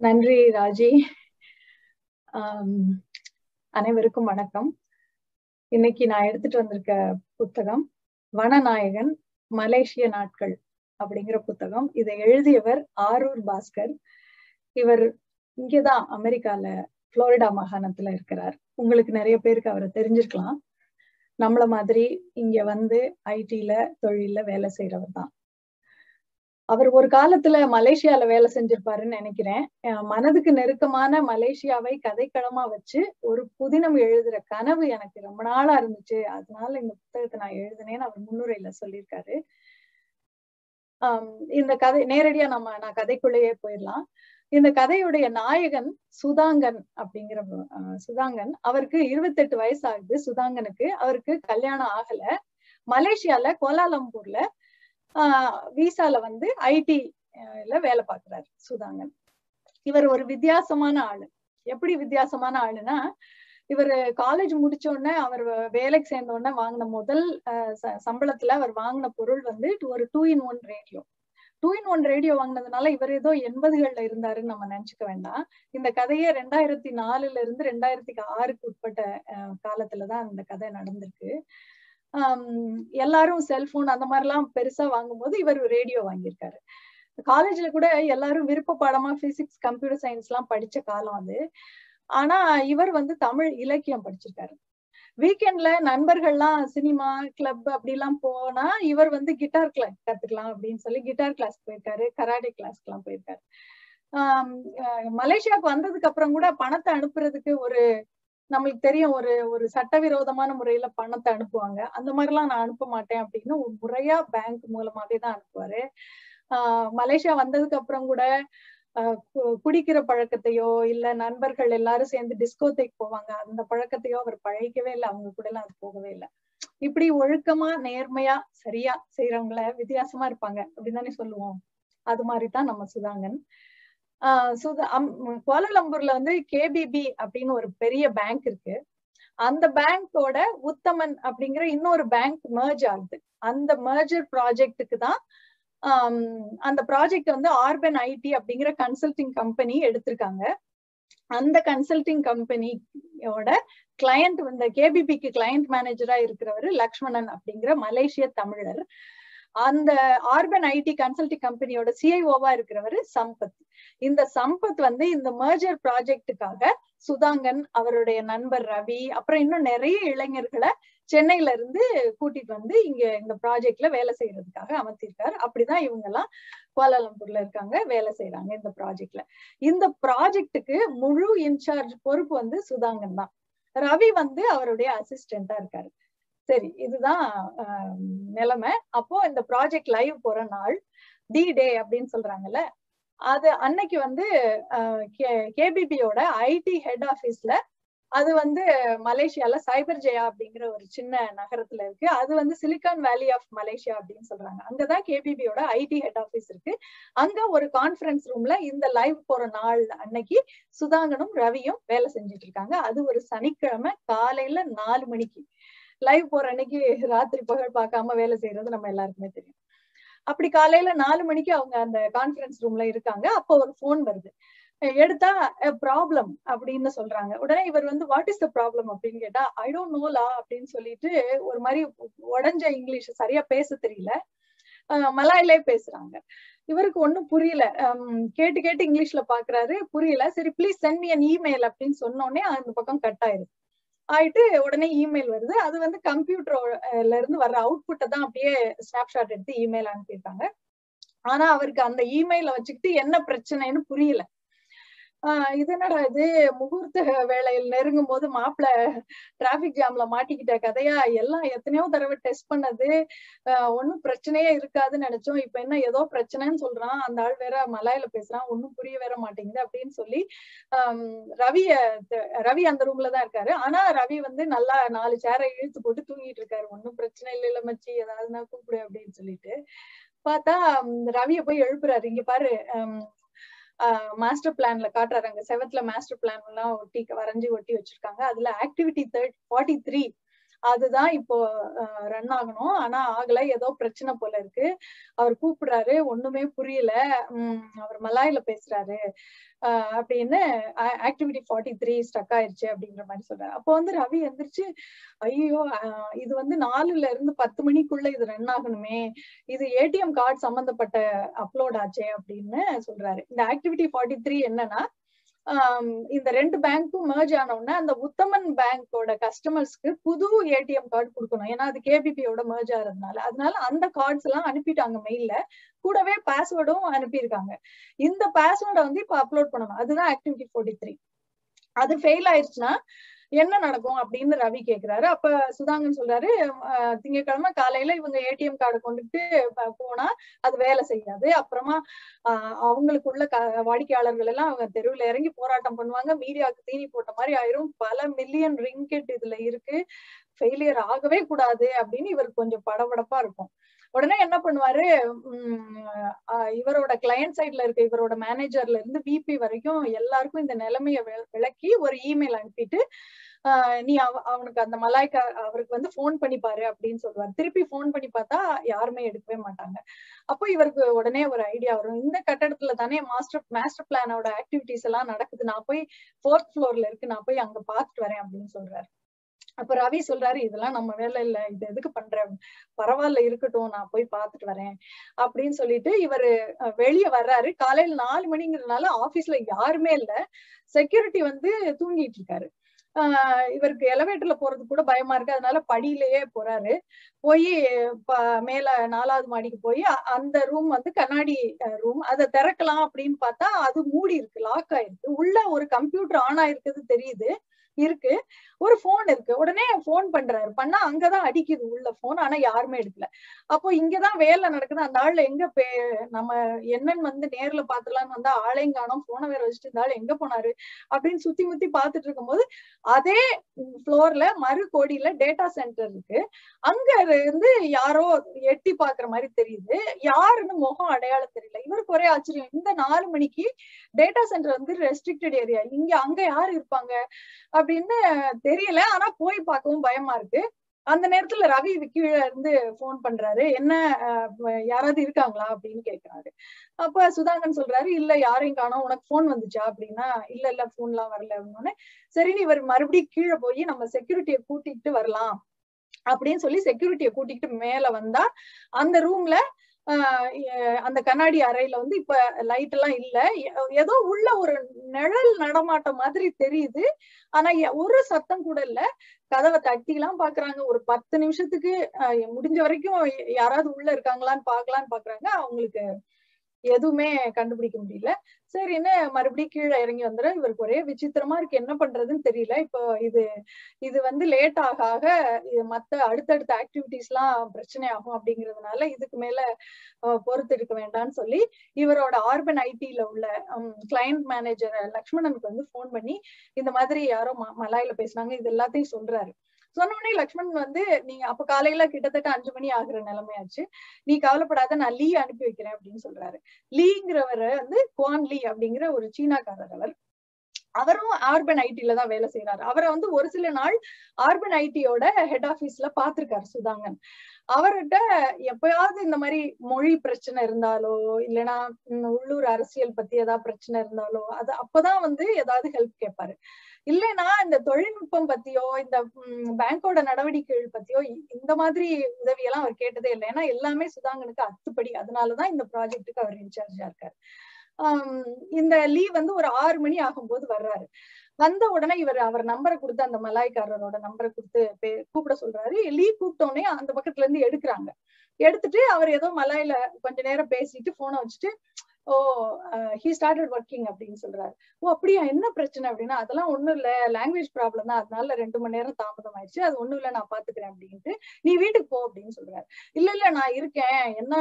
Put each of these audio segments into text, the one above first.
நன்றி ராஜி. அனைவருக்கும் வணக்கம். இன்னைக்கு நான் எடுத்துட்டு வந்திருக்க புத்தகம் வனநாயகன் மலேசிய நாட்கள் அப்படிங்கிற புத்தகம். இதை எழுதியவர் ஆரூர் பாஸ்கர். இவர் இங்கதான் அமெரிக்கால புளோரிடா மாகாணத்துல இருக்கிறார். உங்களுக்கு நிறைய பேருக்கு அவரை தெரிஞ்சிருக்கலாம். நம்மள மாதிரி இங்க வந்து ஐடில தொழில வேலை செய்யறவர் தான். அவர் ஒரு காலத்துல மலேசியால வேலை செஞ்சிருப்பாருன்னு நினைக்கிறேன். மனதுக்கு நெருக்கமான மலேசியாவை கதைக்களமா வச்சு ஒரு புதினம் எழுதுற கனவு எனக்கு ரொம்ப நாளா இருந்துச்சு. அதனால இந்த புத்தகத்தை நான் எழுதினேன்னு அவர் முன்னுரையில சொல்லியிருக்காரு. ஆஹ் இந்த கதை நேரடியா நம்ம நான் கதைக்குள்ளேயே போயிடலாம். இந்த கதையுடைய நாயகன் சுதாங்கன் அப்படிங்கிற சுதாங்கன் அவருக்கு இருபத்தெட்டு வயசு ஆகுது சுதாங்கனுக்கு. அவருக்கு கல்யாணம் ஆகல. மலேசியால கோலாலம்பூர்ல விசால வந்து ஐடில வேலை பார்க்கிறாரு சுதாங்கன். இவர் ஒரு வித்தியாசமான ஆளு. எப்படி வித்தியாசமான ஆளுன்னா இவர் காலேஜ் முடிச்ச உடனே அவர் வேலைக்கு சேர்ந்த உடனே வாங்கின முதல் சம்பளத்துல அவர் வாங்கின பொருள் வந்து ஒரு two in one radio two in one radio வாங்கினதுனால இவர் ஏதோ எண்பதுகள்ல இருந்தாருன்னு நம்ம நினைச்சுக்க வேண்டாம். இந்த கதையே ரெண்டாயிரத்தி நாலுல இருந்து ரெண்டாயிரத்தி ஆறுக்கு உட்பட்ட காலத்துலதான் இந்த கதை நடந்திருக்கு. எல்லாரும் செல்போன் அந்த மாதிரி எல்லாம் பெருசா வாங்கும்போது இவர் ரேடியோ வாங்கியிருக்காரு. காலேஜ்ல கூட எல்லாரும் விருப்ப பாடமா பிசிக்ஸ் கம்ப்யூட்டர் சயின்ஸ் எல்லாம் படிச்ச காலம் அது. ஆனா இவர் வந்து தமிழ் இலக்கியம் படிச்சிருக்காரு. வீக்கெண்ட்ல நண்பர்கள்லாம் சினிமா கிளப் அப்படி எல்லாம் போனா இவர் வந்து கிட்டார் கிளாஸ் கத்துக்கலாம் அப்படின்னு சொல்லி கிட்டார் கிளாஸ் போயிருக்காரு கராடே கிளாஸ்க்கு எல்லாம் போயிருக்காரு. ஆஹ் மலேசியாவுக்கு வந்ததுக்கு அப்புறம் கூட பணத்தை அனுப்புறதுக்கு ஒரு நம்மளுக்கு தெரியும் ஒரு ஒரு சட்டவிரோதமான முறையில பணத்தை அனுப்புவாங்க. அந்த மாதிரி எல்லாம் நான் அனுப்ப மாட்டேன் அப்படின்னு முறையா பேங்க் மூலமாவே தான் அனுப்புவாரு. ஆஹ் மலேசியா வந்ததுக்கு அப்புறம் கூட குடிக்கிற பழக்கத்தையோ இல்ல நண்பர்கள் எல்லாரும் சேர்ந்து டிஸ்கோத்தைக்கு போவாங்க. அந்த பழக்கத்தையோ அவர் பழகிக்கவே இல்லை. அவங்க கூட எல்லாம் அது போகவே இல்லை. இப்படி ஒழுக்கமா நேர்மையா சரியா செய்யறவங்கள வித்தியாசமா இருப்பாங்க அப்படின்னு தானே சொல்லுவோம். அது மாதிரிதான் நம்ம சுதாங்கன். ஆஹ் சுதா கோலாலம்பூர்ல வந்து கேபிபி அப்படின்னு ஒரு பெரிய பேங்க் இருக்கு. அந்த பேங்கோட உத்தமன் அப்படிங்கிற இன்னொரு பேங்க் மர்ஜ் ஆகுது. அந்த மர்ஜர் ப்ராஜெக்டுக்கு தான் அந்த ப்ராஜெக்ட் வந்து ஆர்பன் ஐடி அப்படிங்கிற கன்சல்டிங் கம்பெனி எடுத்திருக்காங்க. அந்த கன்சல்டிங் கம்பெனியோட கிளையண்ட் இந்த கேபிபிக்கு கிளையண்ட் மேனேஜரா இருக்கிறவர் லக்ஷ்மணன் அப்படிங்கிற மலேசிய தமிழர். அந்த ஆர்பன் ஐடி கன்சல்டிங் கம்பெனியோட சிஐஓவா இருக்கிறவர் சம்பத். இந்த சம்பத் வந்து இந்த மர்ஜர் ப்ராஜெக்டுக்காக சுதாங்கன் அவருடைய நண்பர் ரவி அப்புறம் இன்னும் நிறைய இளைஞர்களை சென்னையில இருந்து கூட்டிட்டு வந்து இங்க இந்த ப்ராஜெக்ட்ல வேலை செய்யறதுக்காக அமர்த்திருக்காரு. அப்படிதான் இவங்க எல்லாம் கோலாலம்பூர்ல இருக்காங்க வேலை செய்யறாங்க இந்த ப்ராஜெக்ட்ல இந்த ப்ராஜெக்டுக்கு முழு இன்சார்ஜ் பொறுப்பு வந்து சுதாங்கன் தான். ரவி வந்து அவருடைய அசிஸ்டண்டா இருக்காரு. சரி இதுதான் நிலைமை. அப்போ இந்த ப்ராஜெக்ட் லைவ் போற நாள் டி டே அப்படின்னு சொல்றாங்கல்ல அது அன்னைக்கு வந்து கேபிபியோட ஐடி ஹெட் ஆபீஸ்ல அது வந்து மலேசியால சைபர் ஜெயா அப்படிங்கிற ஒரு சின்ன நகரத்துல இருக்கு. அது வந்து சிலிகான் வேலி ஆஃப் மலேசியா அப்படின்னு சொல்றாங்க. அங்கதான் கேபிபியோட ஐடி ஹெட் ஆபீஸ் இருக்கு. அங்க ஒரு கான்பரன்ஸ் ரூம்ல இந்த லைவ் போற நாள் அன்னைக்கு சுதாங்கனும் ரவியும் வேலை செஞ்சுட்டு இருக்காங்க. அது ஒரு சனிக்கிழமை காலையில நாலு மணிக்கு. லைவ் போற அன்னைக்கு ராத்திரி பகல் பார்க்காம வேலை செய்யறது நம்ம எல்லாருக்குமே தெரியும். அப்படி காலையில நாலு மணிக்கு அவங்க அந்த கான்பரன்ஸ் ரூம்ல இருக்காங்க. அப்போ ஒரு போன் வருது. எடுத்தா ப்ராப்ளம் அப்படின்னு சொல்றாங்க. உடனே இவர் வந்து வாட் இஸ் த ப்ராப்ளம் அப்படின்னு கேட்டா ஐ டோன்ட் நோலா அப்படின்னு சொல்லிட்டு ஒரு மாதிரி உடஞ்ச இங்கிலீஷ் சரியா பேச தெரியல. மலாயிலே பேசுறாங்க. இவருக்கு ஒண்ணும் புரியல. கேட்டு கேட்டு இங்கிலீஷ்ல பாக்குறாரு. புரியல. சரி please send me an email அப்படின்னு சொன்னோடனே அந்த பக்கம் கட் ஆயிருது. ஆயிட்டு உடனே இமெயில் வருது. அது வந்து கம்ப்யூட்டர்ல இருந்து வர்ற அவுட்புட்டை தான் அப்படியே ஸ்னாப்ஷாட் எடுத்து இமெயில் அனுப்பியிருக்காங்க. ஆனா அவருக்கு அந்த இமெயில வச்சுக்கிட்டு என்ன பிரச்சனைன்னு புரியல. ஆஹ் இது என்னடா இது? முகூர்த்த வேலையில் நெருங்கும் போது மாப்பிள்ள டிராபிக் ஜாம்ல மாட்டிக்கிட்ட கதையா? எல்லாம் எத்தனையோ தடவை டெஸ்ட் பண்ணது. ஒன்னும் பிரச்சனையே இருக்காதுன்னு நினைச்சோம். இப்ப என்ன ஏதோ பிரச்சனைன்னு சொல்றான். அந்த ஆள் வேற மலாயில பேசுறான். ஒன்னும் புரிய வேற மாட்டேங்குது அப்படின்னு சொல்லி ஆஹ் ரவிய ரவி அந்த ரூம்ல தான் இருக்காரு. ஆனா ரவி வந்து நல்லா நாலு சேரை இழுத்து போட்டு தூங்கிட்டு இருக்காரு. ஒன்னும் பிரச்சனை இல்லை இல்ல மச்சி ஏதாவது நான் கூப்பிடு அப்படின்னு சொல்லிட்டு. பார்த்தா ரவிய போய் எழுப்புறாரு. இங்க பாரு மாஸ்டர் பிளான்ல காட்டுறாரு. அங்க செவத்துல மாஸ்டர் பிளான் எல்லாம் ஒட்டி வரைஞ்சி ஒட்டி வச்சிருக்காங்க. அதுல ஆக்டிவிட்டி தேர்ட் ஃபார்ட்டி த்ரீ அதுதான் இப்போ ரன் ஆகணும். ஆனா ஆகல. ஏதோ பிரச்சனை போல இருக்கு. அவர் கூப்பிடுறாரு. ஒண்ணுமே புரியல. உம் அவர் மலாயில பேசுறாரு. ஆஹ் அப்படின்னு ஆக்டிவிட்டி ஃபார்ட்டி த்ரீ ஸ்டக் ஆயிருச்சு அப்படிங்கிற மாதிரி சொல்றாரு. அப்போ வந்து ரவி எந்திரிச்சு ஐயோ இது வந்து நாலுல இருந்து பத்து மணிக்குள்ள இது ரன் ஆகணுமே. இது ஏடிஎம் கார்டு சம்பந்தப்பட்ட அப்லோட் ஆச்சே அப்படின்னு சொல்றாரு. இந்த ஆக்டிவிட்டி ஃபார்ட்டி த்ரீ என்னன்னா இந்த ரெண்டு பேங்க்கும் மேர்ஜ் ஆன உடனே அந்த உத்தமன் பேங்கோட கஸ்டமர்ஸ்க்கு புது ஏடிஎம் கார்டு கொடுக்கணும். ஏன்னா அது கேபிபியோட மேர்ஜ் ஆகிறதுனால. அதனால அந்த கார்ட்ஸ் எல்லாம் அனுப்பிட்டாங்க மெயில்ல கூடவே பாஸ்வேர்டும் அனுப்பியிருக்காங்க. இந்த பாஸ்வேர்டை வந்து இப்ப அப்லோட் பண்ணணும். அதுதான் ஆக்டிவிட்டி ஃபோர்ட்டி த்ரீ அது ஃபெயில் ஆயிடுச்சுன்னா என்ன நடக்கும் அப்படின்னு ரவி கேக்குறாரு. அப்ப சுதாங்கன் சொல்றாரு திங்கட்கிழமை காலையில இவங்க ஏடிஎம் கார்டு கொண்டுட்டு போனா அது வேலை செய்யாது. அப்புறமா அவங்களுக்குள்ள வாடிக்கையாளர்கள் எல்லாம் அவங்க தெருவில் இறங்கி போராட்டம் பண்ணுவாங்க. மீடியாவுக்கு தீனி போட்ட மாதிரி ஆயிரும். பல மில்லியன் ரிங்கெட் இதுல இருக்கு. ஃபெயிலியர் ஆகவே கூடாது அப்படின்னு இவருக்கு கொஞ்சம் படபடப்பா இருக்கும். உடனே என்ன பண்ணுவாரு? உம் இவரோட கிளையண்ட் சைட்ல இருக்க இவரோட மேனேஜர்ல இருந்து பிபி வரைக்கும் எல்லாருக்கும் இந்த நிலைமைய விளக்கி ஒரு இமெயில் அனுப்பிட்டு நீ அவ அவனுக்கு அந்த மலாய்க்கா அவருக்கு வந்து போன் பண்ணி பாரு அப்படின்னு சொல்லுவார். திருப்பி போன் பண்ணி பார்த்தா யாருமே எடுக்கவே மாட்டாங்க. அப்போ இவருக்கு உடனே ஒரு ஐடியா வரும். இந்த கட்டடத்துல தானே மாஸ்டர் மாஸ்டர் பிளானோட ஆக்டிவிட்டிஸ் எல்லாம் நடக்குது. நான் போய் ஃபோர்த் ஃப்ளோர்ல இருக்கு. நான் போய் அங்க பாத்துட்டு வரேன் அப்படின்னு சொல்றாரு. அப்ப ரவி சொல்றாரு இதெல்லாம் நம்ம வேலை இல்ல. இது எதுக்கு பண்ற? பரவாயில்ல இருக்கட்டும். நான் போய் பாத்துட்டு வரேன். அப்படின்னு சொல்லிட்டு இவரு வெளியே வர்றாரு. காலையில நாலு மணிங்கிறதுனால ஆபீஸ்ல யாருமே இல்ல. செக்யூரிட்டி வந்து தூங்கிட்டு இருக்காரு. ஆஹ் இவருக்கு எலவேட்டர்ல போறது கூட பயமா இருக்கு. அதனால படியிலேயே போறாரு. போய் மேல நாலாவது மாடிக்கு போய் அந்த ரூம் வந்து கண்ணாடி ரூம் அதை திறக்கலாம் அப்படின்னு பார்த்தா அது மூடி இருக்கு. லாக் ஆயிருக்கு. உள்ள ஒரு கம்ப்யூட்டர் ஆன் ஆயிருக்குது தெரியுது. இருக்கு. ஒரு போன் இருக்கு. உடனே போன் பண்றாரு. பண்ணா அங்கதான் அடிக்குது உள்ள போன் ஆனா யாருமே எடுக்கல. அப்போ இங்கதான் வேலை நடக்குது. அந்த ஆள்ல எங்க பே நம்ம என்னன்னு வந்து நேர்ல பாத்துலான்னு வந்தா ஆளையும் காணும் போனை வேற வச்சுட்டு இந்த ஆள் எங்க போனாரு? அப்படின்னு சுத்தி முத்தி பாத்துட்டு இருக்கும்போது அதே ஃப்ளோர்ல மறு கோடியில டேட்டா சென்டர் இருக்கு. அங்க இருந்து யாரோ எட்டி பாக்குற மாதிரி தெரியுது. யாருன்னு முகம் அடையாளம் தெரியல. இவருக்கு ஒரே ஆச்சரியம். இந்த நாலு மணிக்கு டேட்டா சென்டர் வந்து ரெஸ்ட்ரிக்டட் ஏரியா இங்க அங்க யாரு இருப்பாங்க? அப்படின்னு தெரியல. ஆனா போய் பார்க்கவும் பயமா இருக்கு. அந்த நேரத்துல ரவி கீழே இருந்து போன் பண்றாரு. என்ன யாராவது இருக்காங்களா? அப்படின்னு கேக்குறாரு. அப்ப சுதாகன் சொல்றாரு இல்ல யாரையும் காணோம். உனக்கு போன் வந்துச்சா? அப்படின்னா இல்ல இல்ல போன் எல்லாம் வரல. அப்படின்னு சரி இவர் மறுபடியும் கீழே போய் நம்ம செக்யூரிட்டியை கூட்டிட்டு வரலாம். அப்படின்னு சொல்லி செக்யூரிட்டியை கூட்டிட்டு மேல வந்தா அந்த ரூம்ல அந்த கண்ணாடி அறையில வந்து இப்ப லைட் எல்லாம் இல்ல. ஏதோ உள்ள ஒரு நிழல் நடமாட்டம் மாதிரி தெரியுது. ஆனா ஒரு சத்தம் கூட இல்ல. கதவை தட்டி எல்லாம் பாக்குறாங்க. ஒரு பத்து நிமிஷத்துக்கு முடிஞ்ச வரைக்கும் யாராவது உள்ள இருக்காங்களான்னு பாக்கலான்னு பாக்குறாங்க. அவங்களுக்கு எதுவுமே கண்டுபிடிக்க முடியல. சரின்னு மறுபடியும் கீழே இறங்கி வந்துடும் இவருக்கு ஒரே விசித்திரமா இருக்கு. என்ன பண்றதுன்னு தெரியல. இப்போ இது இது வந்து லேட் ஆக ஆக இது மத்த அடுத்தடுத்த ஆக்டிவிட்டிஸ் எல்லாம் பிரச்சனை ஆகும் அப்படிங்கிறதுனால இதுக்கு மேல பொறுத்து இருக்க வேண்டாம்னு சொல்லி இவரோட ஆர்பன் ஐடில உள்ள கிளைண்ட் மேனேஜர் லக்ஷ்மணனுக்கு வந்து போன் பண்ணி இந்த மாதிரி யாரோ மலாயில பேசுனாங்க. இது எல்லாத்தையும் சொல்றாரு. சொன்னோடனே லக்ஷ்மண் வந்து நீங்க அப்ப காலையில கிட்டத்தட்ட அஞ்சு மணி ஆகுற நிலைமையாச்சு. நீ கவலைப்படாத நான் லீ அனுப்பி வைக்கிறேன் அப்படின்னு சொல்றாரு. லீங்கிறவர் வந்து குவான் லீ அப்படிங்கிற ஒரு சீனாக்காரர் அவர். அவரும் ஆர்பன் ஐடில தான் வேலை செய்யறாரு அவரை வந்து ஒரு சில நாள் ஆர்பன் ஐடியோட ஹெட் ஆபீஸ்ல பாத்திருக்காரு சுதாங்கன். அவர்கிட்ட எப்பயாவது இந்த மாதிரி மொழி பிரச்சனை இருந்தாலோ இல்லைன்னா உள்ளூர் அரசியல் பத்தி ஏதாவது பிரச்சனை இருந்தாலோ அது அப்பதான் வந்து ஏதாவது ஹெல்ப் கேட்பாரு இல்லைன்னா இந்த தொழில்நுட்பம் பத்தியோ இந்த பேங்கோட நடவடிக்கைகள் பத்தியோ இந்த மாதிரி உதவியெல்லாம் அவர் கேட்டதே இல்லை. ஏன்னா எல்லாமே சுதாங்கனுக்கு அத்துப்படி. அதனாலதான் இந்த ப்ராஜெக்டுக்கு அவர் இன்சார்ஜா இருக்காரு. இந்த லீவ் வந்து ஒரு ஆறு மணி ஆகும்போது வர்றாரு. வந்த உடனே இவர் அவர் நம்பரை கொடுத்து அந்த மலாய்க்காரரோட நம்பரை கொடுத்து கூப்பிட சொல்றாரு. லீ கூப்பிட்டோடனே அந்த பக்கத்துல இருந்து எடுக்கிறாங்க. எடுத்துட்டு அவர் ஏதோ மலாயில கொஞ்ச நேரம் பேசிட்டு போனை வச்சுட்டு ஓ ஹீ ஸ்டார்டட் ஒர்க்கிங் அப்படின்னு சொல்றாரு. ஓ அப்படியா? என்ன பிரச்சனை அப்படின்னா அதெல்லாம் ஒண்ணும் இல்ல. லாங்குவேஜ் ப்ராப்ளம் தான். அதனால ரெண்டு மணி நேரம் தாமதம் ஆயிடுச்சு அது ஒண்ணும் இல்ல நான் பாத்துக்கிறேன் அப்படின்ட்டு நீ வீட்டுக்கு போ அப்படின்னு சொல்றாரு. இல்ல இல்ல நான் இருக்கேன். என்ன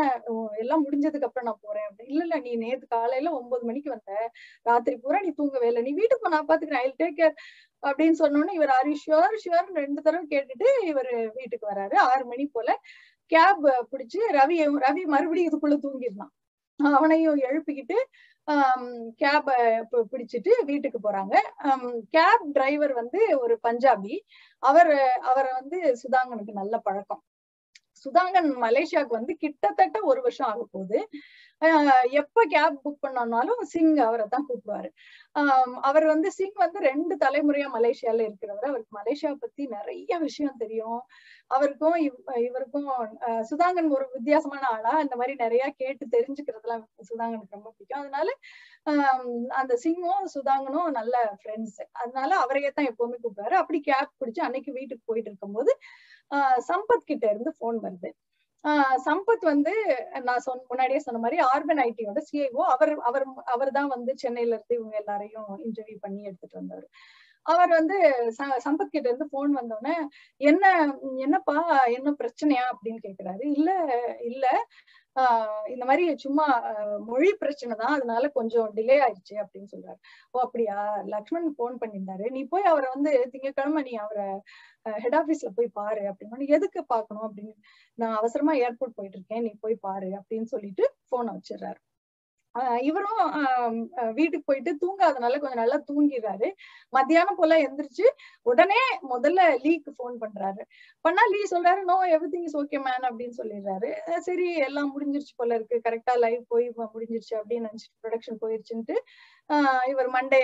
எல்லாம் முடிஞ்சதுக்கு அப்புறம் நான் போறேன் அப்படின்னு. இல்ல இல்ல நீ நேத்து காலையில ஒன்பது மணிக்கு வந்த. ராத்திரி பூரா நீ தூங்கவே இல்லை நீ வீட்டுக்கு போ நான் பாத்துக்கிறேன். ஐ டேக் கேர் அப்படின்னு சொன்னோன்னு இவர் ஆர் ஷுவர் ஷுவர் ரெண்டு தடவை கேட்டுட்டு இவர் வீட்டுக்கு வராரு. ஆறு மணி போல கேப் பிடிச்சு ரவி ரவி மறுபடியும் இதுக்குள்ள தூங்கிருந்தான் அவனையும் எழுப்பிக்கிட்டு கேப பிடிச்சிட்டு வீட்டுக்கு போறாங்க. கேப் டிரைவர் வந்து ஒரு பஞ்சாபி. அவர் அவரை வந்து சுதாங்கனுக்கு நல்ல பழக்கம். சுதாங்கன் மலேசியாவுக்கு வந்து கிட்டத்தட்ட ஒரு வருஷம் ஆக போகுது. எப்ப கேப் புக் பண்ணாலும் சிங் அவரை தான் கூப்பிடுவாரு. அவர் வந்து சிங் வந்து ரெண்டு தலைமுறையா மலேசியால இருக்கிறவர். அவருக்கு மலேசியா பத்தி நிறைய விஷயம் தெரியும். அவருக்கும் இவருக்கும் சுதாங்கன் ஒரு வித்தியாசமான ஆளா இந்த மாதிரி நிறைய கேட்டு தெரிஞ்சுக்கிறதுலாம் சுதாங்கனுக்கு ரொம்ப பிடிக்கும். அதனால அந்த சிங்கும் சுதாங்கனும் நல்ல ஃப்ரெண்ட்ஸ் அதனால அவரையே தான் எப்பவுமே கூப்பிடுவாரு. அப்படி கேப் பிடிச்சு அன்னைக்கு வீட்டுக்கு போயிட்டு இருக்கும்போது சம்பத் கிட்ட இருந்து போன் வருது. ஆஹ் சம்பத் வந்து நான் சொன்ன முன்னாடியே சொன்ன மாதிரி ஆர்பன் ஐடியோட சிஐஓ அவர் அவர் அவர் தான் வந்து சென்னையில இருந்து இவங்க எல்லாரையும் இன்டர்வியூ பண்ணி எடுத்துட்டு வந்தாரு அவர் வந்து சம்பத் கிட்ட இருந்து போன் வந்தோடனே என்ன என்னப்பா என்ன பிரச்சனையா? அப்படின்னு கேக்குறாரு. இல்ல இல்ல ஆஹ் இந்த மாதிரி சும்மா மொழி பிரச்சனை தான் அதனால கொஞ்சம் டிலே ஆயிடுச்சு அப்படின்னு சொல்றாரு. ஓ அப்படியா? லக்ஷ்மண் போன் பண்ணியிருந்தாரு. நீ போய் அவரை வந்து திங்கக்கிழமை நீ அவரை ஹெட் ஆபீஸ்ல போய் பாரு அப்படின்னு எதுக்கு பாக்கணும் அப்படின்னு? நான் அவசரமா ஏர்போர்ட் போயிட்டு இருக்கேன். நீ போய் பாரு அப்படின்னு சொல்லிட்டு போனை வச்சிடுறாரு. இவரும் வீட்டுக்கு போயிட்டு தூங்காதனால கொஞ்சம் நல்லா தூங்கிடுறாரு. மத்தியானம் போல எந்திரிச்சு உடனே முதல்ல லீக்கு போன் பண்றாரு. பண்ணா லீ சொல்றாரு no everything is okay man அப்படின்னு சொல்லிடுறாரு. சரி எல்லாம் முடிஞ்சிருச்சு போல இருக்கு. கரெக்டா லைவ் போய் முடிஞ்சிருச்சு அப்படின்னு நினைச்சிட்டு ப்ரொடக்ஷன் போயிருச்சுன்ட்டு இவர் மண்டே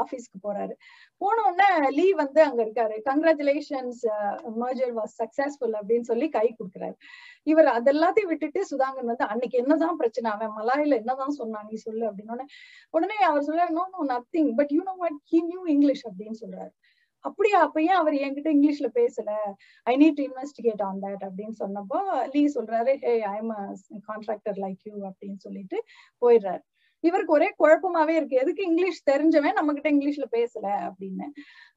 ஆபீஸ்க்கு போறாரு. போன உடனே லீ வந்து அங்க இருக்காரு. கங்க்ராச்சுலேஷன்ஸ் மர்ஜர் வாஸ் சக்சஸ்ஃபுல் அப்படின்னு சொல்லி கை கொடுக்குறாரு. இவர் அதெல்லாத்தையும் விட்டுட்டு சுதாங்கன் வந்து அன்னைக்கு என்னதான் பிரச்சனை? அவன் மலாயில என்னதான் சொன்னான்? நீ சொல்லு அப்படின்னு உடனே அவர் சொல்றாரு no no nothing but you know what he knew English அப்படின்னு சொல்றாரு. அப்படியா? அப்ப ஏன் அவர் என்கிட்ட இங்கிலீஷ்ல பேசல? I need to investigate on that அப்படின்னு சொன்னப்போ லீ சொல்றாரு hey I am contractor like you அப்படின்னு சொல்லிட்டு போயிடுறாரு. இவருக்கு ஒரே குழப்பமாவே இருக்கு. எதுக்கு இங்கிலீஷ் தெரிஞ்சவன் நம்ம கிட்ட இங்கிலீஷ்ல பேசல அப்படின்னு.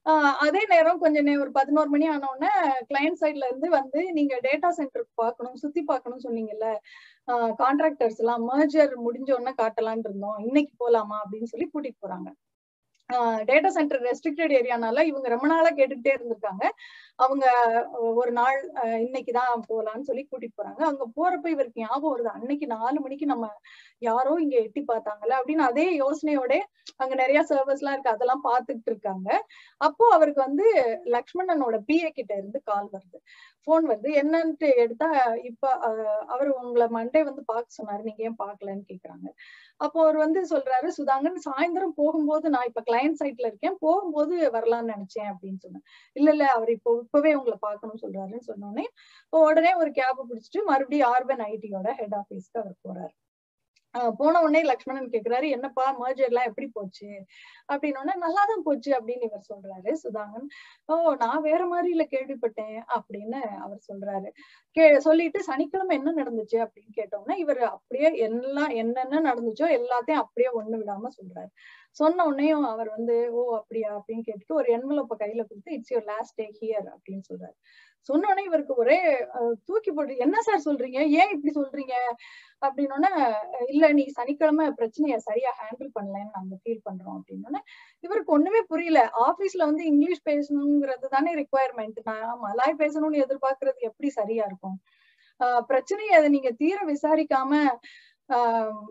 ஆஹ் அதே நேரம் கொஞ்ச நேரம் ஒரு பதினோரு மணி ஆன உடனே கிளைண்ட் சைட்ல இருந்து வந்து நீங்க டேட்டா சென்டருக்கு பார்க்கணும் சுத்தி பார்க்கணும்னு சொன்னீங்கல்ல கான்ட்ராக்டர்ஸ் எல்லாம் மர்ஜர் முடிஞ்ச உடனே காட்டலான் இருந்தோம். இன்னைக்கு போலாமா அப்படின்னு சொல்லி கூட்டிட்டு போறாங்க. டேட்டா சென்டர் ரெஸ்ட்ரிக்டட் ஏரியானால இவங்க ரொம்ப நாளா கேட்டுக்கிட்டே இருந்திருக்காங்க. அவங்க ஒரு நாள் இன்னைக்குதான் போகலான்னு சொல்லி கூட்டிட்டு போறாங்க. அங்க போறப்ப இவருக்கு ஞாபகம் வருது அன்னைக்கு நாலு மணிக்கு நம்ம யாரோ இங்க எட்டி பார்த்தாங்கல்ல அப்படின்னு அதே யோசனையோட அங்க நிறைய சர்வஸ் எல்லாம் இருக்கு அதெல்லாம் பாத்துக்கிட்டு இருக்காங்க. அப்போ அவருக்கு வந்து லக்ஷ்மணனோட பிஏ கிட்ட இருந்து கால் வருது. போன் வருது என்னன்ட்டு எடுத்தா இப்ப அவர் உங்களை மண்டே வந்து பார்க்க சொன்னாரு நீங்க ஏன் பாக்கலன்னு கேக்குறாங்க. அப்போ அவர் வந்து சொல்றாரு சுதாங்கன் சாயந்தரம் போகும்போது நான் இப்ப கிளையண்ட் சைட்ல இருக்கேன். போகும்போது வரலாம்னு நினைச்சேன் அப்படின்னு சொன்னேன் இல்ல இல்ல அவர் இப்போ இப்பவே உங்களை பாக்கணும்னு சொல்றாருன்னு சொன்னோடனே உடனே ஒரு கேப் பிடிச்சிட்டு மறுபடியும் ஆர்பன் ஐடியோட ஹெட் ஆபீஸ்க்கு அவர் போறாரு. போன உடனே லக்ஷ்மணன் கேக்குறாரு என்னப்பா மர்ஜர் எல்லாம் எப்படி போச்சு? அப்படின்னு நல்லாதான் போச்சு அப்படின்னு இவர் சொல்றாரு சுதாகன் ஓ நான் வேற மாதிரில கேள்விப்பட்டேன் அப்படின்னு அவர் சொல்றாரு. கே சொல்லிட்டு சனிக்கிழமை என்ன நடந்துச்சு அப்படின்னு கேட்டோம்னா இவர் அப்படியே எல்லாம் என்னென்ன நடந்துச்சோ எல்லாத்தையும் அப்படியே ஒண்ணு விடாம சொல்றாரு. சொன்ன உடனேயும் அவர் வந்து ஓ அப்படியா? அப்படின்னு கேட்டுட்டு ஒரு என்வலப்ப கையில கொடுத்து it's your last day here அப்படின்னு சொல்றாரு. சொன்ன உடனே இவருக்கு ஒரே தூக்கி போட்டு என்ன சார் சொல்றீங்க? ஏன் இப்படி சொல்றீங்க? அப்படின்னோடனே இல்ல நீ சனிக்கிழமை பிரச்சனைய சரியா ஹேண்டில் பண்ணலன்னு நாங்க ஃபீல் பண்றோம். அப்படின்னோடனே இவருக்கு ஒண்ணுமே புரியல. ஆபீஸ்ல வந்து இங்கிலீஷ் பேசணுங்கிறது தானே ரிக்குவயர்மெண்ட் நான் மலாய் பேசணும்னு எதிர்பார்க்கறது எப்படி சரியா இருக்கும்? ஆஹ் பிரச்சனையை அதை நீங்க தீர விசாரிக்காம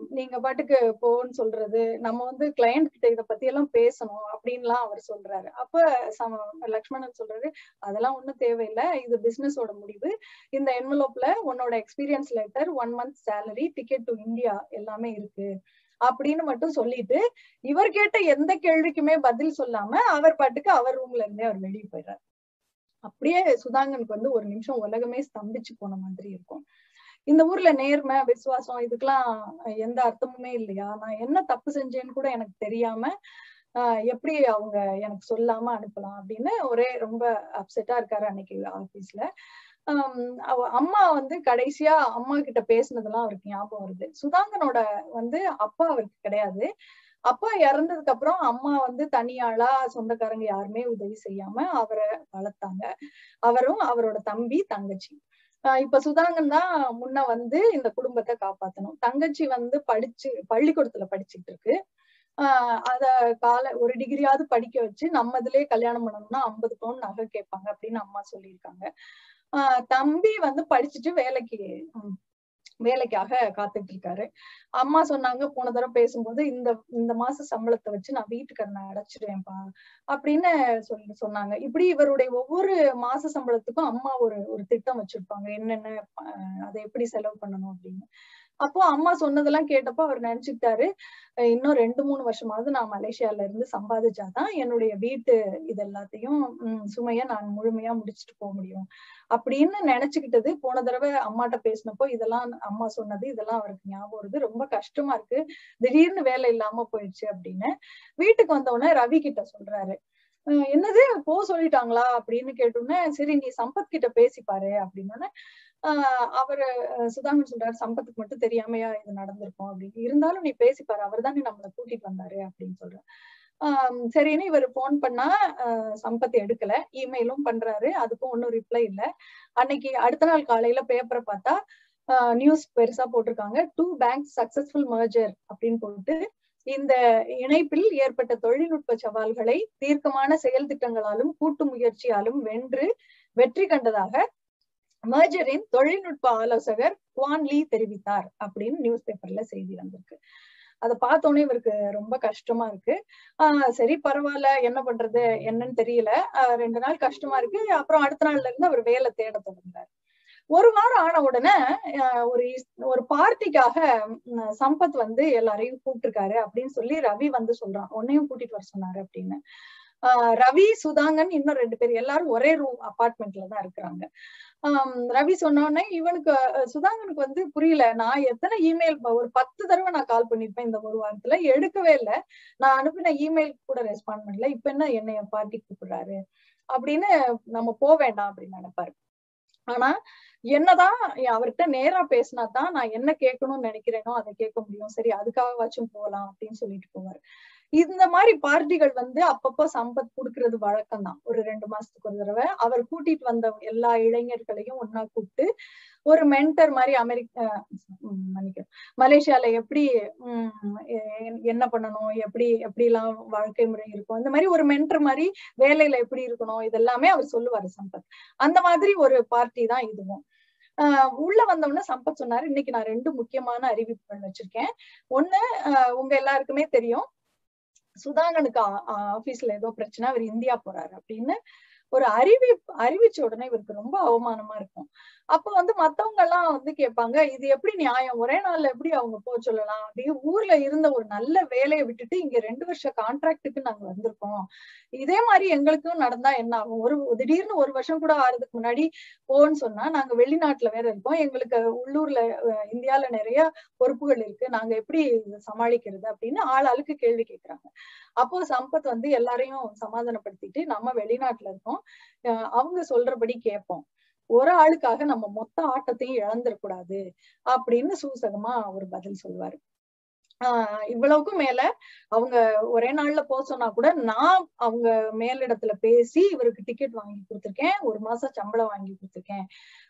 நீங்க பாட்டுக்கு போன்னு சொல்றது நம்ம வந்து கிளையண்ட் கிட்ட இத பத்தி எல்லாம் பேசணும் அப்படின்லாம் அவர் சொல்றாரு. அப்ப சம லக்ஷ்மணன் சொல்றாரு அதெல்லாம் ஒண்ணும் தேவையில்லை. இது பிசினஸோட முடிவு. இந்த என்வலோப்ல உன்னோட experience letter one month salary ticket to India எல்லாமே இருக்கு. அப்படின்னு மட்டும் சொல்லிட்டு இவர் கேட்ட எந்த கேள்விக்குமே பதில் சொல்லாம அவர் பாட்டுக்கு அவர் ரூம்ல இருந்தே அவர் வெளியே போயிடுறாரு. அப்படியே சுதாங்கனுக்கு வந்து ஒரு நிமிஷம் உலகமே ஸ்தம்பிச்சு போன மாதிரி இருக்கும். இந்த ஊர்ல நேர்மை விசுவாசம் இதுக்கெல்லாம் எந்த அர்த்தமுமே இல்லையா? நான் என்ன தப்பு செஞ்சேன்னு கூட எனக்கு தெரியாம ஆஹ் எப்படி அவங்க எனக்கு சொல்லாம அனுப்பலாம் அப்படின்னு ஒரே ரொம்ப அப்செட்டா இருக்காரு அன்னைக்கு ஆபீஸ்ல அவ அம்மா வந்து கடைசியா அம்மா கிட்ட பேசினதெல்லாம் அவருக்கு ஞாபகம் வருது. சுதாங்கனோட வந்து அப்பா அவருக்கு கிடையாது. அப்பா இறந்ததுக்கு அப்புறம் அம்மா வந்து தனியாளா சொந்தக்காரங்க யாருமே உதவி செய்யாம அவரை வளர்த்தாங்க. அவரும் அவரோட தம்பி தங்கச்சி. இப்ப சுதாங்கன் தான் முன்ன வந்து இந்த குடும்பத்தை காப்பாத்தணும். தங்கச்சி வந்து படிச்சு பள்ளிக்கூடத்துல படிச்சுட்டு இருக்கு. ஆஹ் அத கால ஒரு டிகிரியாவது படிக்க வச்சு நம்ம இதுலயே கல்யாணம் பண்ணணும்னா ஐம்பது பவுன் நகை கேட்பாங்க அப்படின்னு அம்மா சொல்லியிருக்காங்க. ஆஹ் தம்பி வந்து படிச்சுட்டு வேலைக்கு வேலைக்காக காத்துட்டு இருக்காரு அம்மா சொன்னாங்க போன தடவை பேசும்போது இந்த இந்த மாச சம்பளத்தை வச்சு நான் வீட்டுக்கடனை அடைச்சிடுவேன்ப்பா அப்படின்னு சொல்லி சொன்னாங்க. இப்படி இவருடைய ஒவ்வொரு மாச சம்பளத்துக்கும் அம்மா ஒரு ஒரு திட்டம் வச்சிருப்பாங்க. என்னென்ன அதை எப்படி செலவு பண்ணணும் அப்படின்னு. அப்போ அம்மா சொன்னதெல்லாம் கேட்டப்போ அவர் நினைச்சுக்கிட்டாரு இன்னும் ரெண்டு மூணு வருஷமாவது நான் மலேசியால இருந்து சம்பாதிச்சாதான் என்னுடைய வீட்டு இது எல்லாத்தையும் உம் சுமைய நான் முழுமையா முடிச்சுட்டு போக முடியும். அப்படின்னு நினைச்சுக்கிட்டது. போன தடவை அம்மாட்ட பேசினப்போ இதெல்லாம் அம்மா சொன்னது இதெல்லாம் அவருக்கு ஞாபகம் வருது. ரொம்ப கஷ்டமா இருக்கு. திடீர்னு வேலை இல்லாம போயிடுச்சு அப்படின்னு வீட்டுக்கு வந்தவுடனே ரவி கிட்ட சொல்றாரு. என்னது? போ சொல்லிட்டாங்களா? அப்படின்னு கேட்டோன்னே சரி நீ சம்பத் கிட்ட பேசிப்பாரு அப்படின்னு ஆஹ் அவரு சுதாகர் சொல்றாரு சம்பத்துக்கு மட்டும் தெரியாமையா இது நடந்திருக்கும்? அப்படின்னு. இருந்தாலும் நீ பேசிப்பாரு அவர் தானே நம்மளை கூட்டிட்டு வந்தாரு அப்படின்னு சொல்றேன் ஆஹ் சரின்னு இவர் போன் பண்ணா சம்பத் எடுக்கல. இமெயிலும் பண்றாரு. அதுக்கும் ஒன்னும் ரிப்ளை இல்ல. அன்னைக்கு அடுத்த நாள் காலையில பேப்பரை பார்த்தா நியூஸ் பெருசா போட்டிருக்காங்க. டூ பேங்க் சக்சஸ்ஃபுல் மர்ஜர் அப்படின்னு போட்டு இந்த இணைப்பில் ஏற்பட்ட தொழில்நுட்ப சவால்களை தீர்க்கமான செயல் திட்டங்களாலும் கூட்டு முயற்சியாலும் வென்று வெற்றி கண்டதாக மர்ஜரின் தொழில்நுட்ப ஆலோசகர் குவான் லீ தெரிவித்தார் அப்படின்னு நியூஸ் பேப்பர்ல செய்தி வந்திருக்கு. அதை பார்த்தோன்னே இவருக்கு ரொம்ப கஷ்டமா இருக்கு. ஆஹ் சரி பரவாயில்ல என்ன பண்றது என்னன்னு தெரியல. ரெண்டு நாள் கஷ்டமா இருக்கு. அப்புறம் அடுத்த நாள்ல இருந்து அவர் வேலை தேட தொடங்குறாரு. ஒரு வாரம் ஆன உடனே ஒரு ஒரு பார்ட்டிக்காக சம்பத் வந்து எல்லாரையும் கூப்பிட்டுருக்காரு அப்படின்னு சொல்லி ரவி வந்து சொல்றான். உன்னையும் கூட்டிட்டு வர சொன்னாரு அப்படின்னு. ஆஹ் ரவி சுதாங்கன் இன்னும் ரெண்டு பேர். எல்லாரும் ஒரே ரூம் அபார்ட்மெண்ட்ல தான் இருக்கிறாங்க. ஆஹ் ரவி சொன்னோடனே இவனுக்கு சுதாங்கனுக்கு வந்து புரியல. நான் எத்தனை இமெயில் ஒரு பத்து தடவை நான் கால் பண்ணிருப்பேன் இந்த ஒரு வாரத்துல. எடுக்கவே இல்லை. நான் அனுப்பின இமெயில் கூட ரெஸ்பாண்ட் பண்ணல. இப்ப என்ன என்னைய பாட்டி கூப்பிடுறாரு? அப்படின்னு நம்ம போக வேண்டாம் அப்படின்னு நினைப்பாரு. ஆனா என்னதான் அவர்கிட்ட நேரா பேசினா தான் நான் என்ன கேட்கணும்னு நினைக்கிறேனோ அதை கேட்க முடியும். சரி அதுக்காகவாச்சும் போகலாம் அப்படின்னு சொல்லிட்டு போவாரு. இந்த மாதிரி பார்ட்டிகள் வந்து அப்பப்போ சம்பத் கொடுக்கறது வழக்கம் தான் ஒரு ரெண்டு மாசத்துக்கு ஒரு தடவை. அவர் கூட்டிட்டு வந்த எல்லா இளைஞர்களையும் ஒன்னா கூப்பிட்டு ஒரு மென்டர் மாதிரி அமெரிக்க மன்னிக்க மலேசியால எப்படி உம் என்ன பண்ணணும்? எப்படி எப்படி எல்லாம் வாழ்க்கை முறை இருக்கும்? இந்த மாதிரி ஒரு மென்டர் மாதிரி வேலையில எப்படி இருக்கணும்? இதெல்லாமே அவர் சொல்லுவாரு சம்பத். அந்த மாதிரி ஒரு பார்ட்டி தான் இதுவும். ஆஹ் உள்ள வந்தோம்னா சம்பத் சொன்னாரு இன்னைக்கு நான் ரெண்டு முக்கியமான அறிவிப்புகள் வச்சிருக்கேன். ஒண்ணு உங்க எல்லாருக்குமே தெரியும். சுதாகனுக்கு ஆபீஸ்ல ஏதோ பிரச்சனை அவர் இந்தியா போறாரு அப்படின்னு ஒரு அறிவி அறிவிச்ச உடனே இவருக்கு ரொம்ப அவமானமா இருக்கும். அப்ப வந்து மத்தவங்க எல்லாம் வந்து கேட்பாங்க இது எப்படி நியாயம்? ஒரே நாள்ல எப்படி அவங்க போக சொல்லலாம்? அப்படி ஊர்ல இருந்த ஒரு நல்ல வேலையை விட்டுட்டு இங்க ரெண்டு வருஷ கான்ட்ராக்டுக்கு நாங்க வந்திருக்கோம். இதே மாதிரி எங்களுக்கும் நடந்தா என்ன ஆகும்? ஒரு திடீர்னு ஒரு வருஷம் கூட ஆறதுக்கு முன்னாடி போன்னு சொன்னா நாங்க வெளிநாட்டுல வேற இருக்கோம். எங்களுக்கு உள்ளூர்ல இந்தியால நிறைய பொறுப்புகள் இருக்கு. நாங்க எப்படி சமாளிக்கிறது அப்படின்னு ஆள் ஆளுக்கு கேள்வி கேட்கிறாங்க அப்போ சம்பத் வந்து எல்லாரையும் சமாதானப்படுத்திட்டு நம்ம வெளிநாட்டுல இருக்கோம். அவங்க சொல்றபடி கேட்போம். ஒரு ஆளுக்காக நம்ம மொத்த ஆட்டத்தையும் இழந்துடக்கூடாது அப்படின்னு சூசகமா அவர் பதில் சொல்லுவாரு. ஆஹ் இவ்வளவுக்கும் மேல அவங்க ஒரே நாள்ல போக சொன்னா கூட நான் அவங்க மேலிடத்துல பேசி இவருக்கு டிக்கெட் வாங்கி கொடுத்துருக்கேன் ஒரு மாசம் சம்பளம் வாங்கி கொடுத்துருக்கேன்.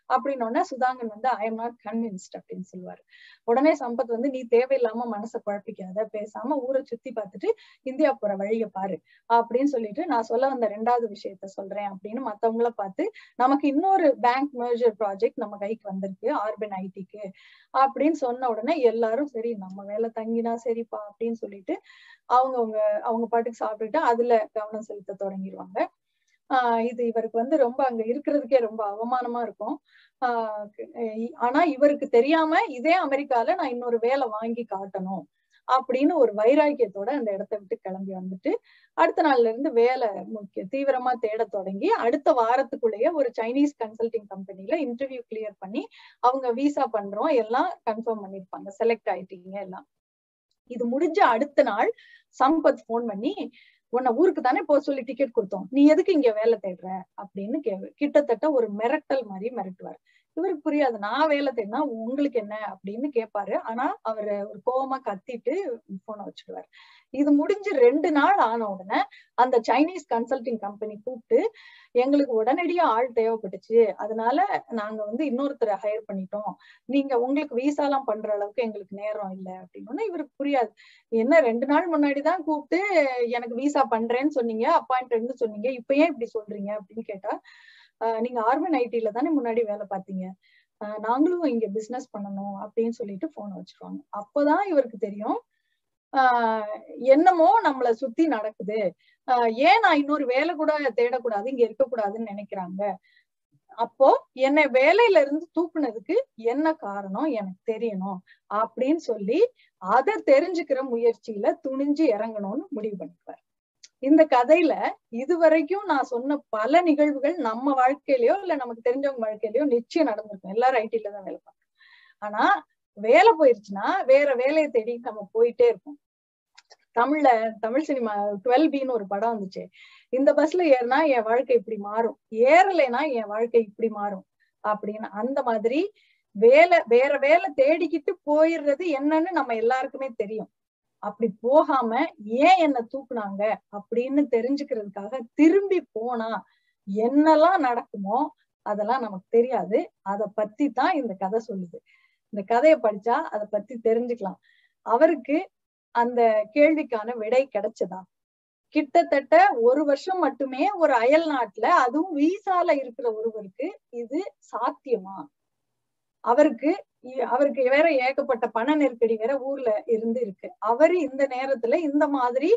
அப்படின்னு சுதாங்கன் வந்து ஐ எம் நாட் கன்வின்ஸ்ட் அப்படின்னு சொல்லுவாரு. உடனே சம்பத் வந்து நீ தேவையில்லாம மனசை குழப்பிக்காத பேசாம ஊரை சுத்தி பார்த்துட்டு இந்தியா போற வழிய பாரு அப்படின்னு சொல்லிட்டு நான் சொல்ல வந்த ரெண்டாவது விஷயத்த சொல்றேன் அப்படின்னு மத்தவங்கள பார்த்து நமக்கு இன்னொரு பேங்க் மேஜர் ப்ராஜெக்ட் நம்ம கைக்கு வந்திருக்கு ஆர்பின் ஐடிக்கு அப்படின்னு சொன்ன உடனே எல்லாரும் சரி நம்ம வேலை தங்கினா சரிப்பா அப்படின்னு சொல்லிட்டு அவங்கவுங்க அவங்க பாட்டுக்கு சாப்பிட்டுட்டு அதுல கவனம் செலுத்த தொடங்கிடுவாங்க ஆஹ் இது இவருக்கு வந்து ரொம்ப அங்க இருக்கிறதுக்கே ரொம்ப அவமானமா இருக்கும். ஆஹ் ஆனா இவருக்கு தெரியாம இதே அமெரிக்கால நான் இன்னொரு வேலை வாங்கி காட்டணும் அப்படின்னு ஒரு வைராக்கியத்தோட அந்த இடத்த விட்டு கிளம்பி வந்துட்டு அடுத்த நாள்ல இருந்து வேலை முக்கிய தீவிரமா தேட தொடங்கி அடுத்த வாரத்துக்குள்ளேயே ஒரு சைனீஸ் கன்சல்டிங் கம்பெனில இன்டர்வியூ கிளியர் பண்ணி அவங்க விசா பண்றோம் எல்லாம் கன்ஃபார்ம் பண்ணிருப்பாங்க செலக்ட் ஆயிட்டீங்க எல்லாம். இது முடிஞ்ச அடுத்த நாள் சம்பத் போன் பண்ணி உன்னை ஊருக்கு தானே போக சொல்லி டிக்கெட் கொடுத்தோம். நீ எதுக்கு இங்க வேலை தேடுற? அப்படின்னு கே கிட்டத்தட்ட ஒரு மிரட்டல் மாதிரி மிரட்டுவார். இவருக்கு புரியாது. நான் வேலை தேடினா உங்களுக்கு என்ன அப்படின்னு கேட்பாரு ஆனா அவரு ஒரு கோவமா கத்திட்டு போனை வச்சுடுவாரு. இது முடிஞ்சு ரெண்டு நாள் ஆன உடனே அந்த சைனீஸ் கன்சல்டிங் கம்பெனி கூப்பிட்டு எங்களுக்கு உடனடியா ஆள் தேவைப்பட்டுச்சு. அதனால நாங்க வந்து இன்னொருத்தரை ஹையர் பண்ணிட்டோம். நீங்க உங்களுக்கு விசா எல்லாம் பண்ற அளவுக்கு எங்களுக்கு நேரம் இல்லை அப்படின்னு இவருக்கு புரியாது. என்ன ரெண்டு நாள் முன்னாடிதான் கூப்பிட்டு எனக்கு விசா பண்றேன்னு சொன்னீங்க அப்பாயின்மெண்ட் சொன்னீங்க இப்ப ஏன் இப்படி சொல்றீங்க? அப்படின்னு கேட்டா நீங்க ஆர்மன் ஐடில தானே முன்னாடி வேலை பார்த்தீங்க. நாங்களும் இங்க பிசினஸ் பண்ணணும் அப்படின்னு சொல்லிட்டு போன் வச்சிருவாங்க. அப்பதான் இவருக்கு தெரியும் ஆஹ் என்னமோ நம்மளை சுத்தி நடக்குது. ஆஹ் ஏன் நான் இன்னொரு வேலை கூட தேடக்கூடாது இங்க இருக்கக்கூடாதுன்னு நினைக்கிறாங்க? அப்போ என்னை வேலையில இருந்து தூக்குனதுக்கு என்ன காரணம் எனக்கு தெரியணும் அப்படின்னு சொல்லி அதை தெரிஞ்சுக்கிற முயற்சியில துணிஞ்சு இறங்கணும்னு முடிவு பண்ணிக்குவார். இந்த கதையில இதுவரைக்கும் நான் சொன்ன பல நிகழ்வுகள் நம்ம வாழ்க்கையிலயோ இல்ல நமக்கு தெரிஞ்சவங்க வாழ்க்கையிலயோ நிச்சயம் நடந்திருக்கும். எல்லாரும் ஐடில தான் வேலை பார்க்கணும் ஆனா வேலை போயிருச்சுன்னா வேற வேலையை தேடி நம்ம போயிட்டே இருப்போம். தமிழ்ல தமிழ் சினிமா டுவெல் பின்னு ஒரு படம் வந்துச்சு. இந்த பஸ்ல ஏறினா என் வாழ்க்கை இப்படி மாறும். ஏறலைன்னா என் வாழ்க்கை இப்படி மாறும். அப்படின்னு அந்த மாதிரி வேலை வேற வேலை தேடிக்கிட்டு போயிடுறது என்னன்னு நம்ம எல்லாருக்குமே தெரியும். அப்படி போகாம ஏன் என்ன தூக்குனாங்க அப்படின்னு தெரிஞ்சுக்கிறதுக்காக திரும்பி போனா என்னெல்லாம் நடக்குமோ அதெல்லாம் நமக்கு தெரியாது. அத பத்தி தான் இந்த கதை சொல்லுது. இந்த கதையை படிச்சா அதை பத்தி தெரிஞ்சுக்கலாம். அவருக்கு அந்த கேள்விக்கான விடை கிடைச்சதா? கிட்டத்தட்ட ஒரு வருஷம் மட்டுமே ஒரு அயல் நாட்டுல அதுவும் வீசால இருக்கிற ஒருவருக்கு இது சாத்தியமா? அவருக்கு அவருக்கு வேற ஏகப்பட்ட பண நெருக்கடி வேற ஊர்ல இருந்து இருக்கு. அவரு இந்த நேரத்துல இந்த மாதிரி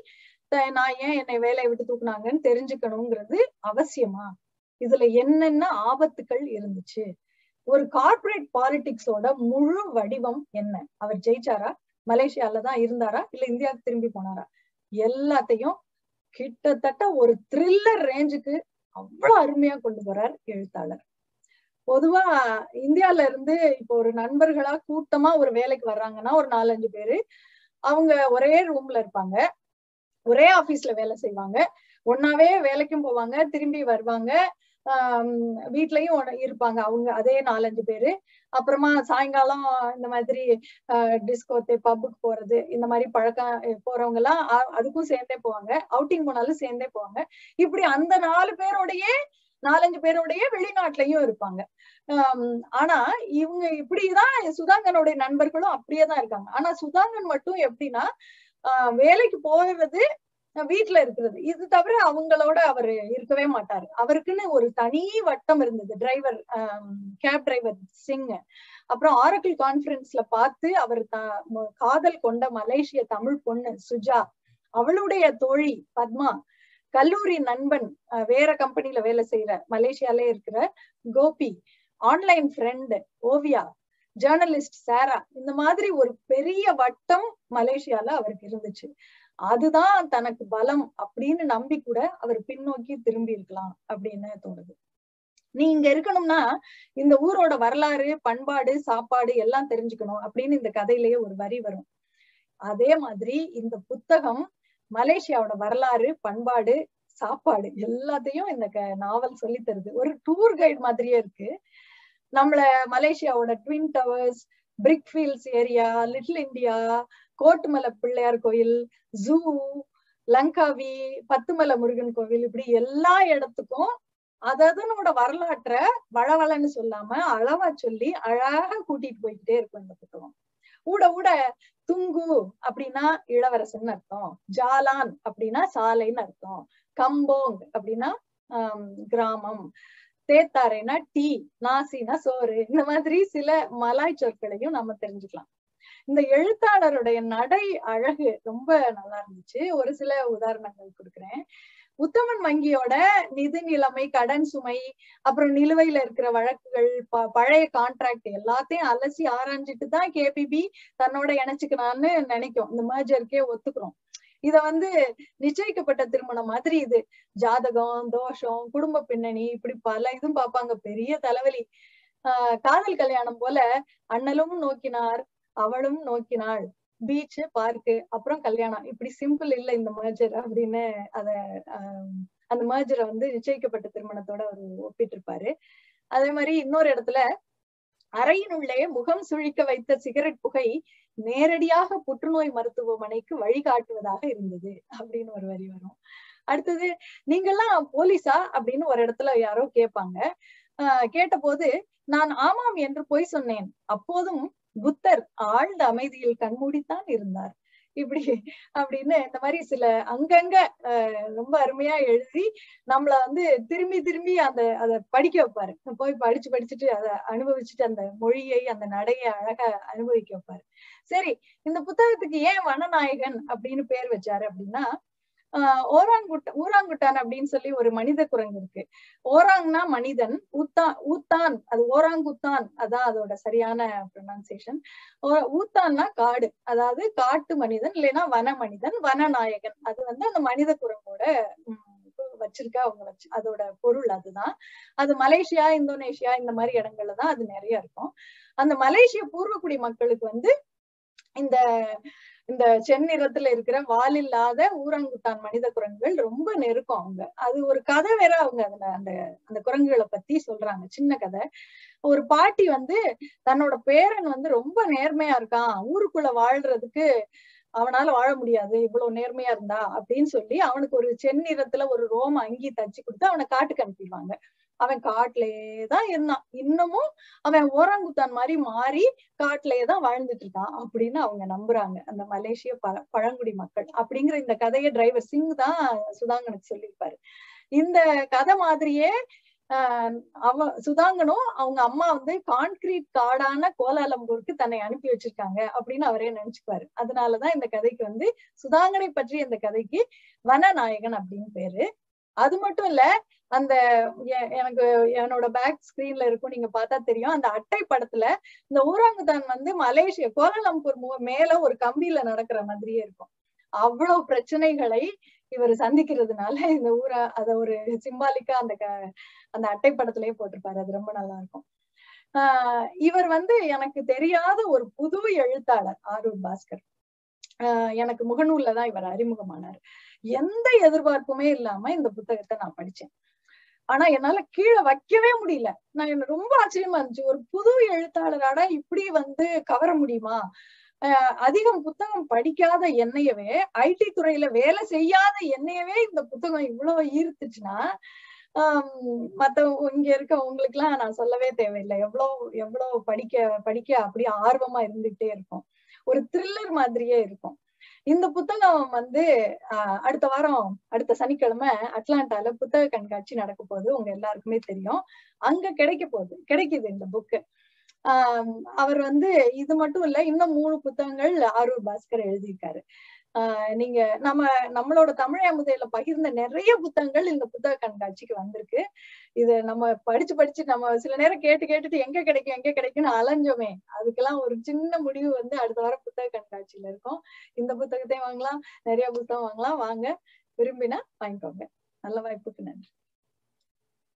நான் ஏன் என்னை வேலையை விட்டு தூக்குனாங்கன்னு தெரிஞ்சுக்கணுங்கிறது அவசியமா? இதுல என்னென்ன ஆபத்துக்கள் இருந்துச்சு? ஒரு கார்பரேட் பாலிடிக்ஸோட முழு வடிவம் என்ன? அவர் ஜெயிச்சாரா? மலேசியால தான் இருந்தாரா? இல்ல இந்தியாவுக்கு திரும்பி போனாரா? எல்லாத்தையும் கிட்டத்தட்ட ஒரு த்ரில்லர் ரேஞ்சுக்கு அவ்வளவு அருமையா கொண்டு போறார் எழுத்தாளர். பொதுவா இந்தியால இருந்து இப்போ ஒரு நண்பர்களா கூட்டமா ஒரு வேலைக்கு வர்றாங்கன்னா ஒரு நாலஞ்சு பேரு அவங்க ஒரே ரூம்ல இருப்பாங்க. ஒரே ஆபீஸ்ல வேலை செய்வாங்க. ஒன்னாவே வேலைக்கும் போவாங்க திரும்பி வருவாங்க. ஆஹ் வீட்லயும் இருப்பாங்க அவங்க அதே நாலஞ்சு பேரு. அப்புறமா சாயங்காலம் இந்த மாதிரி டிஸ்கோத்து பப்புக்கு போறது இந்த மாதிரி பழக்கம் போறவங்க எல்லாம் அதுக்கும் சேர்ந்தே போவாங்க. அவுட்டிங் போனாலும் சேர்ந்தே போவாங்க. இப்படி அந்த நாலு பேரோடயே நாலஞ்சு பேருடைய வெளிநாட்டுலயும் இருப்பாங்க. ஆஹ் ஆனா இவங்க இப்படிதான் சுதாங்கனுடைய நண்பர்களும் அப்படியேதான் இருக்காங்க. ஆனா சுதாங்கன் மட்டும் எப்படின்னா ஆஹ் வேலைக்கு போறது வீட்டுல இருக்கிறது. இது தவிர அவங்களோட அவர் இருக்கவே மாட்டாரு. அவருக்குன்னு ஒரு தனி வட்டம் இருந்தது. டிரைவர் கேப் டிரைவர் சிங் அப்புறம் ஆரக்கிள் கான்பரன்ஸ்ல பார்த்து அவர் காதல் கொண்ட மலேசிய தமிழ் பொண்ணு சுஜா அவளுடைய தோழி பத்மா கல்லூரி நண்பன் வேற கம்பெனில வேலை செய்யற மலேசியாலே இருக்கிற Gopi online friend Oviya journalist Sara இந்த மாதிரி ஒரு பெரிய வட்டம் மலேசியால அவருக்கு இருந்துச்சு. அதுதான் தனக்கு பலம் அப்படின்னு நம்பி கூட அவர் பின்னோக்கி திரும்பி இருக்கலாம் அப்படின்னு தோணுது. நீ இங்க இருக்கணும்னா இந்த ஊரோட வரலாறு பண்பாடு சாப்பாடு எல்லாம் தெரிஞ்சுக்கணும் அப்படின்னு இந்த கதையிலேயே ஒரு வரி வரும். அதே மாதிரி இந்த புத்தகம் மலேசியாவோட வரலாறு பண்பாடு சாப்பாடு எல்லாத்தையும் இந்த நாவல் சொல்லி தருது. ஒரு டூர் கைடு மாதிரியே இருக்கு. நம்மள மலேசியாவோட twin towers Brickfields area little India Kottumalai Pillaiyar கோயில் ஜூ லங்காவி பத்துமலை முருகன் கோவில் இப்படி எல்லா இடத்துக்கும் அதனோட வரலாற்றை வளவளன்னு சொல்லாம அளவா சொல்லி அழகா கூட்டிட்டு போய்கிட்டே இருக்கும் இந்த புத்தகம். ஊட ஊட துங்கு அப்படின்னா இளவரசன் அர்த்தம். ஜாலான் அப்படின்னா சாலைன்னு அர்த்தம். கம்போங் அப்படின்னா ஆஹ் கிராமம். தேத்தாரைனா டீ நாசினா சோறு. இந்த மாதிரி சில மலாய் சொற்களையும் நம்ம தெரிஞ்சுக்கலாம். இந்த எழுத்தாளருடைய நடை அழகு ரொம்ப நல்லா இருந்துச்சு. ஒரு சில உதாரணங்கள் கொடுக்குறேன். உத்தமன் வங்கியோட நிதி நிலைமை கடன் சுமை அப்புறம் நிலுவையில இருக்கிற வழக்குகள் பழைய கான்ட்ராக்ட் எல்லாத்தையும் அலசி ஆராய்ஞ்சிட்டு தான் கேபிபி தன்னோட இணைச்சுக்கலான்னு நினைக்கும். இந்த மேஜருக்கே ஒத்துக்கிறோம். இத வந்து நிச்சயிக்கப்பட்ட திருமணம் மாதிரி இது. ஜாதகம் தோஷம் குடும்ப பின்னணி இப்படி பல இதுவும் பார்ப்பாங்க. பெரிய தலைவலி. ஆஹ் காதல் கல்யாணம் போல அண்ணலும் நோக்கினார் அவளும் நோக்கினாள். பீச் பார்க்கு அப்புறம் கல்யாணம். இப்படி சிம்பிள் இல்ல இந்த மேஜர் அப்படின்னு அத அந்த மேஜரை வந்து நிச்சயிக்கப்பட்ட திருமணத்தோட அவர் ஒப்பிட்டு இருப்பாரு அதே மாதிரி இன்னொரு இடத்துல அறையினுள்ளே முகம் சுழிக்க வைத்த சிகரெட் புகை நேரடியாக புற்றுநோய் மருத்துவமனைக்கு வழிகாட்டுவதாக இருந்தது அப்படின்னு ஒரு வரி வரும். அடுத்தது நீங்கெல்லாம் போலீஸா அப்படின்னு ஒரு இடத்துல யாரோ கேட்பாங்க. ஆஹ் கேட்டபோது நான் ஆமாம் என்று பொய் சொன்னேன். அப்போதும் புத்தர் ஆழ்ந்த அமைதியில் கண்மூடித்தான் இருந்தார். இப்படி அப்படின்னு இந்த மாதிரி சில அங்கங்க ரொம்ப அருமையா எழுதி நம்மள வந்து திரும்பி திரும்பி அந்த அதை படிக்க வைப்பாரு. போய் படிச்சு படிச்சுட்டு அதை அனுபவிச்சுட்டு அந்த மொழியை அந்த நடையை அழகா அனுபவிக்க வைப்பாரு. சரி இந்த புத்தகத்துக்கு ஏன் வனநாயகன் அப்படின்னு பேர் வச்சாரு அப்படின்னா ஆஹ் ஓராங்குட்ட ஊராங்குட்டான் அப்படின்னு சொல்லி ஒரு மனித குரங்கு இருக்கு. ஓராங்னா மனிதன் ஊத்தான் ஊத்தான் அது ஓராங்குத்தான் அதான் அதோட சரியான ப்ரொனன்சியேஷன் ஊத்தான்னா காடு அதாவது காட்டு மனிதன் இல்லைன்னா வன மனிதன் வனநாயகன் அது வந்து அந்த மனித குரங்கோட வச்சிருக்க அவங்க வச்சு அதோட பொருள் அதுதான். அது மலேசியா இந்தோனேஷியா இந்த மாதிரி இடங்கள்ல தான் அது நிறைய இருக்கும். அந்த மலேசிய பூர்வக்குடி மக்களுக்கு வந்து இந்த இந்த செந்நிறத்துல இருக்கிற வால் இல்லாத ஊரங்குத்தான் மனித குரங்குகள் ரொம்ப நெருக்கம் அவங்க. அது ஒரு கதை வேற அவங்க அதுல அந்த அந்த குரங்குகளை பத்தி சொல்றாங்க. சின்ன கதை. ஒரு பாட்டி வந்து தன்னோட பேரன் வந்து ரொம்ப நேர்மையா இருக்கான். ஊருக்குள்ள வாழ்றதுக்கு அவனால வாழ முடியாது. இவ்வளவு நேர்மையா இருந்தா அப்படின்னு சொல்லி அவனுக்கு ஒரு செந்நிறத்துல ஒரு ரோம அங்கி தச்சு கொடுத்து அவனை காட்டுக்கு அனுப்பிடுவாங்க. அவன் காட்டுலயே தான் இருந்தான். இன்னமும் அவன் ஓரங்குத்தான் மாதிரி மாறி காட்டுலயே தான் வாழ்ந்துட்டு இருக்கான் அப்படின்னு அவங்க நம்புறாங்க. அந்த மலேசிய ப பழங்குடி மக்கள் அப்படிங்கிற இந்த கதையை டிரைவர் சிங் தான் சுதாங்கனுக்கு சொல்லியிருப்பாரு. இந்த கதை மாதிரியே ஆஹ் அவ சுதாங்கனும் அவங்க அம்மா வந்து கான்கிரீட் காடான கோலாலம்பூருக்கு தன்னை அனுப்பி வச்சிருக்காங்க அப்படின்னு அவரே நினைச்சுக்குவாரு. அதனாலதான் இந்த கதைக்கு வந்து சுதாங்கனை பற்றி இந்த கதைக்கு வனநாயகன் அப்படின்னு பேரு. அது மட்டும் இல்ல அந்த எனக்கு என்னோட பேக் ஸ்கிரீன்ல இருக்கும் நீங்க பார்த்தா தெரியும். அந்த அட்டை படத்துல இந்த ஊராங்குதான் வந்து மலேசியா கோலாலம்பூர் மேல ஒரு கம்பியில நடக்கிற மாதிரியே இருக்கும். அவ்வளவு பிரச்சனைகளை இவர் சந்திக்கிறதுனால இந்த ஊரா அத ஒரு சிம்பாலிக்கா அந்த அந்த அட்டை படத்திலேயே போட்டிருப்பாரு. அது ரொம்ப நல்லா இருக்கும். ஆஹ் இவர் வந்து எனக்கு தெரியாத ஒரு புது எழுத்தாளர் ஆரூர் பாஸ்கர். ஆஹ் எனக்கு முகநூல்ல தான் இவர் அறிமுகமானார். எந்த எதிர்பார்ப்புமே இல்லாம இந்த புத்தகத்தை நான் படிச்சேன். ஆனா என்னால கீழே வைக்கவே முடியல. நான் என்ன ரொம்ப ஆச்சரியமா இருந்துச்சு. ஒரு புது எழுத்தாளரால இப்படி வந்து கவர முடியுமா? அதிகம் புத்தகம் படிக்காத என்னையவே ஐடி துறையில வேலை செய்யாத என்னையவே இந்த புத்தகம் இவ்வளவு ஈர்த்துச்சுன்னா ஆஹ் மத்த இங்க இருக்க உங்களுக்கு எல்லாம் நான் சொல்லவே தேவையில்லை. எவ்வளவு எவ்வளவு படிக்க படிக்க அப்படியே ஆர்வமா இருந்துகிட்டே இருக்கும் ஒரு த்ரில்லர் மாதிரியே இருக்கும். இந்த புத்தகம் வந்து அடுத்த வாரம் அடுத்த சனிக்கிழமை அட்லாண்டால புத்தக கண்காட்சி நடக்க போகுது. உங்க எல்லாருக்குமே தெரியும். அங்க கிடைக்க போகுது. கிடைக்குது இந்த புக்கு ஆஹ் அவர் வந்து இது மட்டும் இல்ல இன்னும் மூணு புத்தகங்கள் ஆரூர் பாஸ்கர் எழுதியிருக்காரு. ஆஹ் நீங்க நம்ம நம்மளோட தமிழ் அமுதையில பகிர்ந்த நிறைய புத்தகங்கள் இந்த புத்தக கண்காட்சிக்கு வந்திருக்கு. இது நம்ம படிச்சு படிச்சு நம்ம சில நேரம் கேட்டு கேட்டுட்டு எங்க கிடைக்கும் எங்க கிடைக்கும்னு அலைஞ்சோமே. அதுக்கெல்லாம் ஒரு சின்ன முடிவு வந்து அடுத்த வாரம் புத்தக கண்காட்சியில இருக்கும். இந்த புத்தகத்தையும் வாங்கலாம் நிறைய புத்தகம் வாங்கலாம். வாங்க விரும்பினா வாங்கிக்கோங்க. நல்ல வாய்ப்புக்கு நன்றி.